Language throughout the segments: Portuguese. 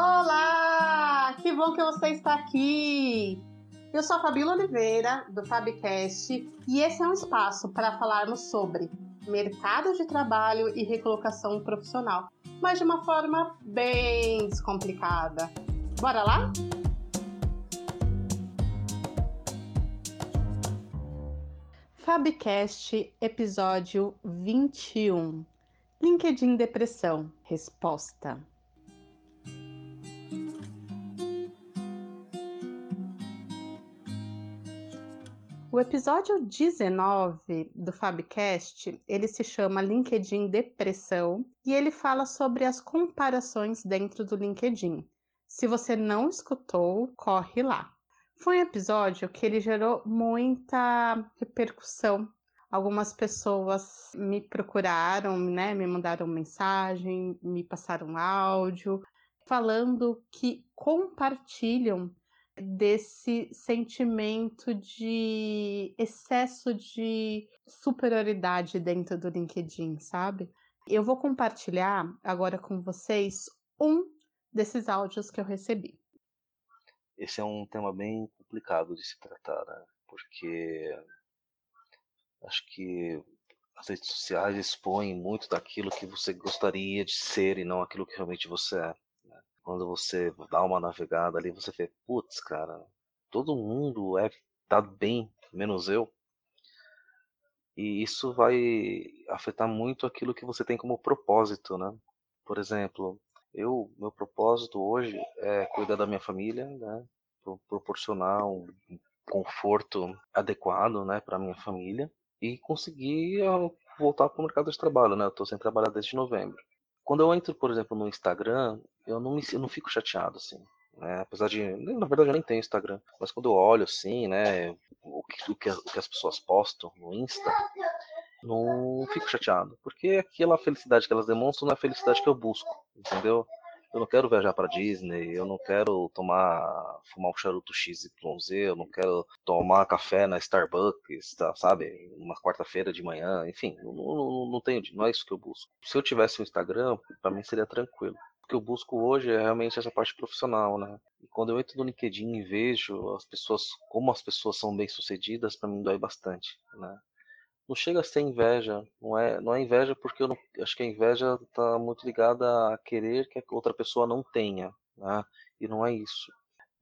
Olá! Que bom que você está aqui! Eu sou a Fabíola Oliveira, do Fabcast, e esse é um espaço para falarmos sobre mercado de trabalho e recolocação profissional, mas de uma forma bem descomplicada. Bora lá? Fabcast, episódio 21. LinkedIn Depressão Resposta. O episódio 19 do Fabcast, ele se chama LinkedIn Depressão e ele fala sobre as comparações dentro do LinkedIn. Se você não escutou, corre lá. Foi um episódio que ele gerou muita repercussão. Algumas pessoas me procuraram, né, me mandaram mensagem, me passaram áudio, falando que compartilham desse sentimento de excesso de superioridade dentro do LinkedIn, sabe? Eu vou compartilhar agora com vocês um desses áudios que eu recebi. Esse é um tema bem complicado de se tratar, né? Porque acho que as redes sociais expõem muito daquilo que você gostaria de ser e não aquilo que realmente você é quando você dá uma navegada ali, você vê, putz, cara, todo mundo é tá bem, menos eu. E isso vai afetar muito aquilo que você tem como propósito, né? Por exemplo, eu, meu propósito hoje é cuidar da minha família, né? Proporcionar um conforto adequado, né, para minha família e conseguir ah, voltar para o mercado de trabalho, né? Eu estou sem trabalhar desde novembro. Quando eu entro, por exemplo, no Instagram, eu não, me, eu não fico chateado, assim. Né? Apesar de, na verdade, eu nem tenho Instagram, mas quando eu olho, assim, né, o que, o que, o que as pessoas postam no Insta, não fico chateado, porque aquela felicidade que elas demonstram não é a felicidade que eu busco, entendeu? Eu não quero viajar para Disney, eu não quero tomar, fumar um charuto XYZ, eu não quero tomar café na Starbucks, tá, sabe? Uma quarta-feira de manhã, enfim, não, não, não tenho, não é isso que eu busco. Se eu tivesse um Instagram, para mim seria tranquilo que eu busco hoje é realmente essa parte profissional, né? E quando eu entro no LinkedIn e vejo as pessoas, como as pessoas são bem sucedidas, para mim dói bastante, né? Não chega a ser inveja, não é, não é inveja porque eu não, acho que a inveja está muito ligada a querer que a outra pessoa não tenha, né? E não é isso.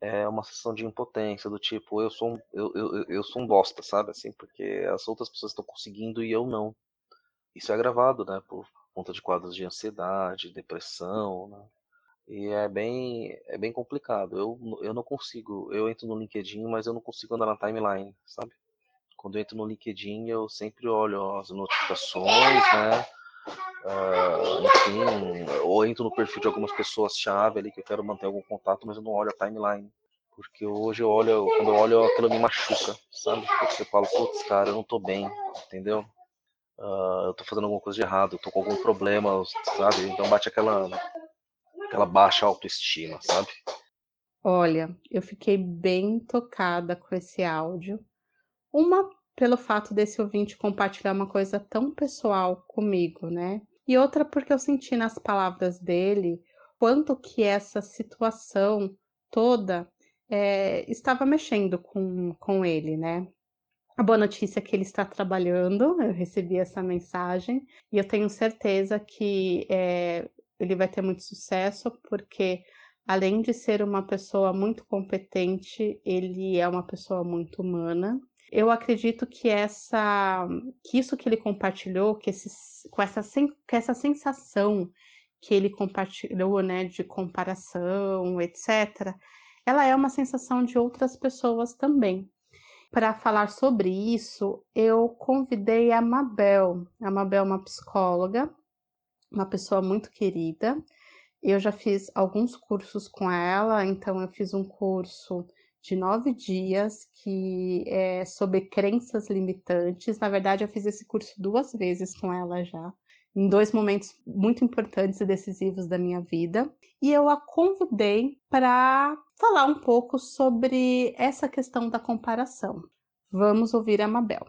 É uma sensação de impotência, do tipo, eu sou um, eu, eu, eu sou um bosta, sabe? Assim, porque as outras pessoas estão conseguindo e eu não. Isso é gravado, né? Por, conta de quadros de ansiedade, depressão, né? E é bem, é bem complicado. Eu, eu não consigo, eu entro no LinkedIn, mas eu não consigo andar na timeline, sabe? Quando eu entro no LinkedIn, eu sempre olho as notificações, né? Uh, enfim, ou entro no perfil de algumas pessoas-chave ali que eu quero manter algum contato, mas eu não olho a timeline. Porque hoje eu olho, quando eu olho, aquilo me machuca, sabe? Porque você fala, putz, cara, eu não tô bem, entendeu? uh, eu tô fazendo alguma coisa de errado, eu tô com algum problema, sabe? Então bate aquela, aquela baixa autoestima, sabe? Olha, eu fiquei bem tocada com esse áudio. Uma, pelo fato desse ouvinte compartilhar uma coisa tão pessoal comigo, né? E outra, porque eu senti nas palavras dele quanto que essa situação toda é, estava mexendo com, com ele, né? A boa notícia é que ele está trabalhando, eu recebi essa mensagem e eu tenho certeza que é, ele vai ter muito sucesso, porque além de ser uma pessoa muito competente, ele é uma pessoa muito humana. Eu acredito que essa, que isso que ele compartilhou, que esse, com essa, com essa sensação que ele compartilhou, né, de comparação, etc., ela é uma sensação de outras pessoas também. Para falar sobre isso, eu convidei a Mabel. A Mabel é uma psicóloga, uma pessoa muito querida. Eu já fiz alguns cursos com ela, então eu fiz um curso de nove dias que é sobre crenças limitantes. Na verdade, eu fiz esse curso duas vezes com ela já, em dois momentos muito importantes e decisivos da minha vida. E eu a convidei para falar um pouco sobre essa questão da comparação. Vamos ouvir a Mabel.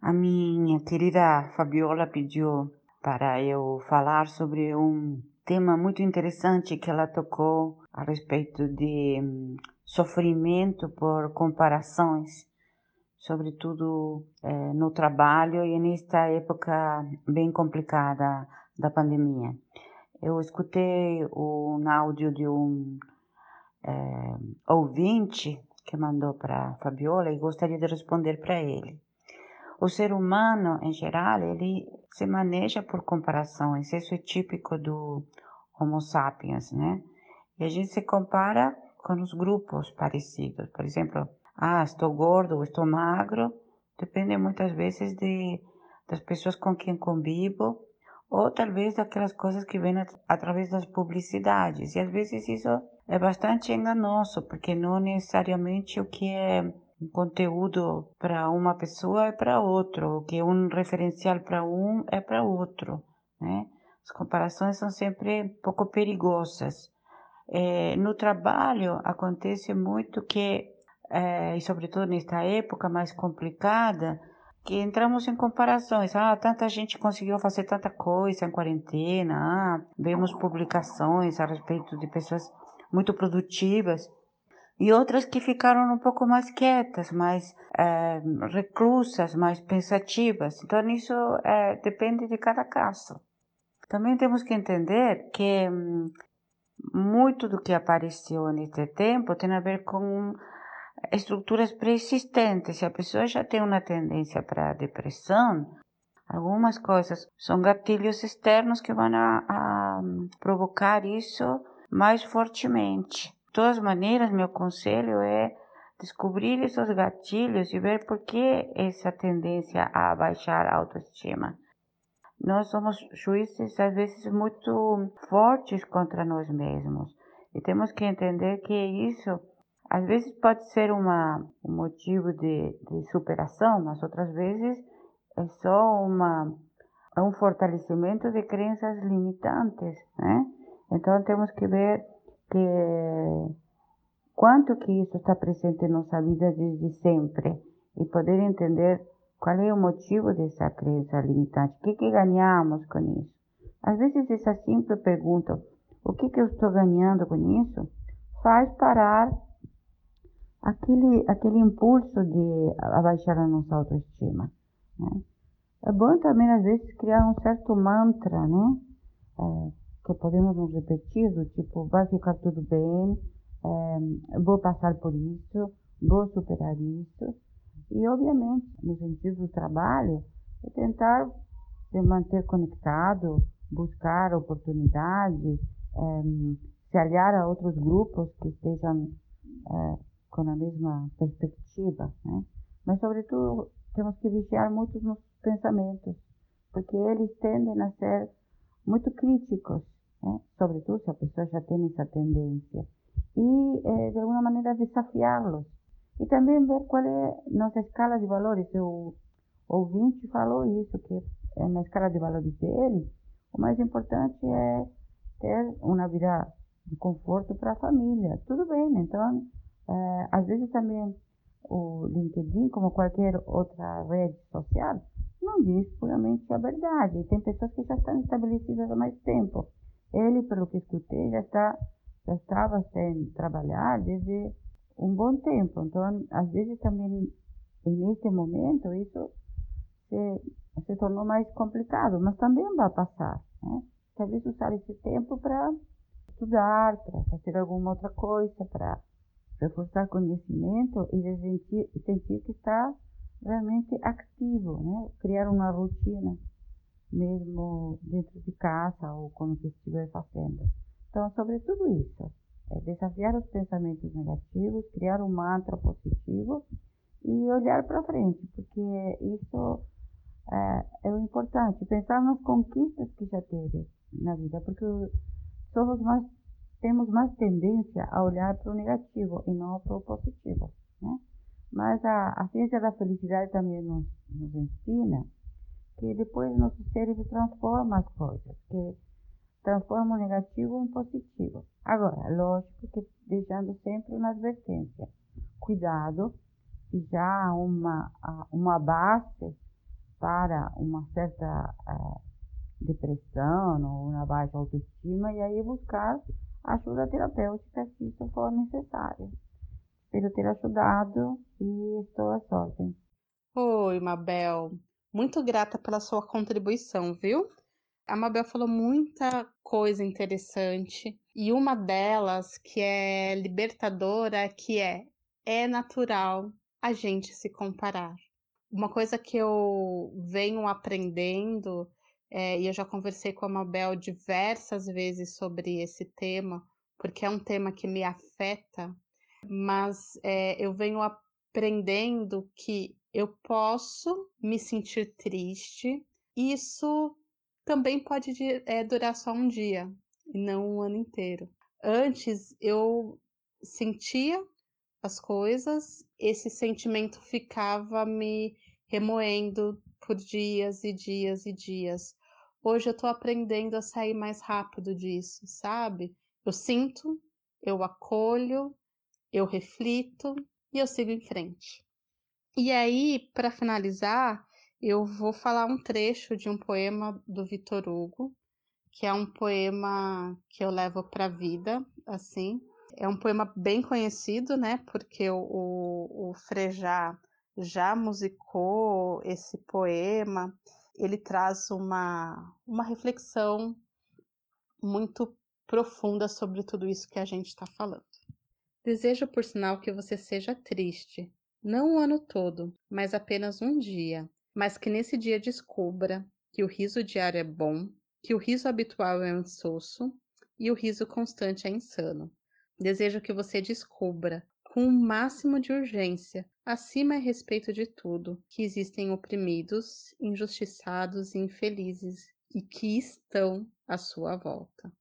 A minha querida Fabiola pediu para eu falar sobre um tema muito interessante que ela tocou a respeito de sofrimento por comparações, sobretudo eh, no trabalho e nesta época bem complicada da pandemia. Eu escutei um áudio de um é, ouvinte que mandou para Fabiola e gostaria de responder para ele. O ser humano, em geral, ele se maneja por comparações. Isso é típico do Homo sapiens, né? E a gente se compara com os grupos parecidos. Por exemplo, ah, estou gordo, estou magro. Depende muitas vezes de, das pessoas com quem convivo ou talvez daquelas coisas que vêm através das publicidades. E às vezes isso é bastante enganoso, porque não necessariamente o que é um conteúdo para uma pessoa é para outro, o que é um referencial para um é para outro, né? As comparações são sempre um pouco perigosas. É, no trabalho acontece muito que, é, e sobretudo nesta época mais complicada, que entramos em comparações. Ah, tanta gente conseguiu fazer tanta coisa em quarentena. Ah, vemos publicações a respeito de pessoas muito produtivas e outras que ficaram um pouco mais quietas, mais é, reclusas, mais pensativas. Então, isso é, depende de cada caso. Também temos que entender que hum, muito do que apareceu neste tempo tem a ver com estruturas pré-existentes. Se a pessoa já tem uma tendência para depressão, algumas coisas são gatilhos externos que vão a, a provocar isso mais fortemente. De todas maneiras, meu conselho é descobrir esses gatilhos e ver por que essa tendência a baixar a autoestima. Nós somos juízes às vezes muito fortes contra nós mesmos e temos que entender que isso às vezes pode ser uma, um motivo de, de superação, mas outras vezes é só uma, é um fortalecimento de crenças limitantes, né? Então temos que ver que quanto que isso está presente em nossa vida desde sempre e poder entender qual é o motivo dessa crença limitante, o que, que ganhamos com isso. Às vezes essa simples pergunta, o que, que eu estou ganhando com isso, faz parar aquele, aquele impulso de abaixar a nossa autoestima. Né? É bom também, às vezes, criar um certo mantra, né? É, que podemos nos repetir, do tipo, vai ficar tudo bem, é, vou passar por isso, vou superar isso. E, obviamente, no sentido do trabalho, é tentar se manter conectado, buscar oportunidades, é, se aliar a outros grupos que estejam é, com a mesma perspectiva, né? Mas, sobretudo, temos que vigiar muito nos pensamentos, porque eles tendem a ser muito críticos, né? sobretudo se a pessoa já tem essa tendência, e, eh, de alguma maneira, desafiá-los. E também ver qual é nossa escala de valores. O ouvinte falou isso, que na escala de valores dele, o mais importante é ter uma vida de conforto para a família. Tudo bem, então é, às vezes também o LinkedIn, como qualquer outra rede social, não diz puramente a verdade. Tem pessoas que já estão estabelecidas há mais tempo. Ele, pelo que escutei, já, está, já estava sem trabalhar desde um bom tempo. Então, às vezes também, neste momento, isso se, se tornou mais complicado, mas também vai passar. Né? Talvez usar esse tempo para estudar, para fazer alguma outra coisa, para reforçar conhecimento e sentir, sentir que está realmente ativo, né? Criar uma rotina, mesmo dentro de casa ou quando você estiver fazendo. Então, sobre tudo isso, é desafiar os pensamentos negativos, criar um mantra positivo e olhar para frente, porque isso é, é o importante, pensar nas conquistas que já teve na vida, porque somos mais temos mais tendência a olhar para o negativo e não para o positivo. Né? Mas a, a ciência da felicidade também nos, nos ensina que depois nosso cérebro transforma as coisas, que transforma o negativo em positivo. Agora, lógico que deixando sempre uma advertência. Cuidado, se já há uma, uma base para uma certa uh, depressão ou uma baixa autoestima e aí buscar ajuda terapêutica se isso for necessário. Espero ter ajudado e estou à ordens. Oi, Mabel. Muito grata pela sua contribuição, viu? A Mabel falou muita coisa interessante e uma delas que é libertadora, que é é natural a gente se comparar. Uma coisa que eu venho aprendendo, é, e eu já conversei com a Mabel diversas vezes sobre esse tema, porque é um tema que me afeta, mas é, eu venho aprendendo que eu posso me sentir triste, isso também pode é, durar só um dia e não um ano inteiro. Antes eu sentia as coisas, esse sentimento ficava me remoendo por dias e dias e dias. Hoje eu tô aprendendo a sair mais rápido disso, sabe? Eu sinto, eu acolho, eu reflito e eu sigo em frente. E aí, para finalizar, eu vou falar um trecho de um poema do Vitor Hugo, que é um poema que eu levo para a vida, assim. É um poema bem conhecido, né? Porque o, o, o Frejá já musicou esse poema. Ele traz uma, uma reflexão muito profunda sobre tudo isso que a gente está falando. Desejo, por sinal, que você seja triste, não o ano todo, mas apenas um dia, mas que nesse dia descubra que o riso diário é bom, que o riso habitual é insosso e o riso constante é insano. Desejo que você descubra, com o máximo de urgência, acima e respeito de tudo, que existem oprimidos, injustiçados e infelizes e que estão à sua volta.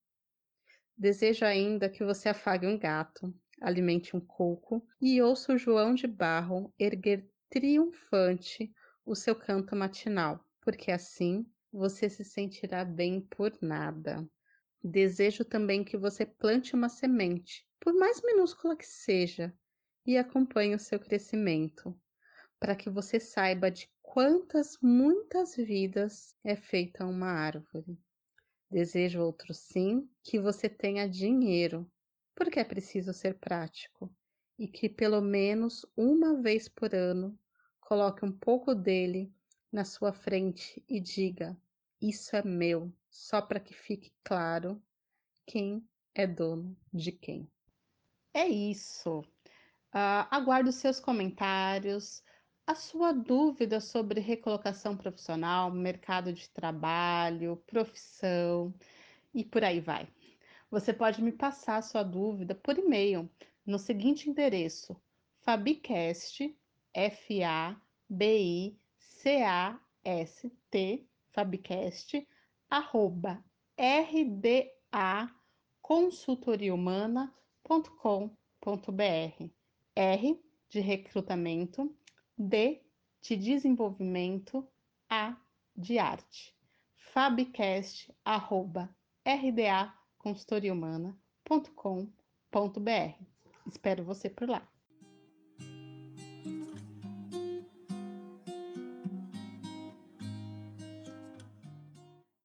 Desejo ainda que você afague um gato, alimente um coco e ouça o João de Barro erguer triunfante o seu canto matinal, porque assim você se sentirá bem por nada. Desejo também que você plante uma semente, por mais minúscula que seja, e acompanhe o seu crescimento, para que você saiba de quantas muitas vidas é feita uma árvore. Desejo outro sim que você tenha dinheiro, porque é preciso ser prático, e que pelo menos uma vez por ano coloque um pouco dele na sua frente e diga: Isso é meu, só para que fique claro quem é dono de quem. É isso. Uh, aguardo seus comentários, a sua dúvida sobre recolocação profissional, mercado de trabalho, profissão e por aí vai. Você pode me passar sua dúvida por e-mail no seguinte endereço: fabicast, f a b i c a s t, fabicast, arroba rdaconsultoriahumana.com.br. R de recrutamento, D de desenvolvimento, A de arte. fabcast, arroba rda consultoriahumana.com.br. Espero você por lá.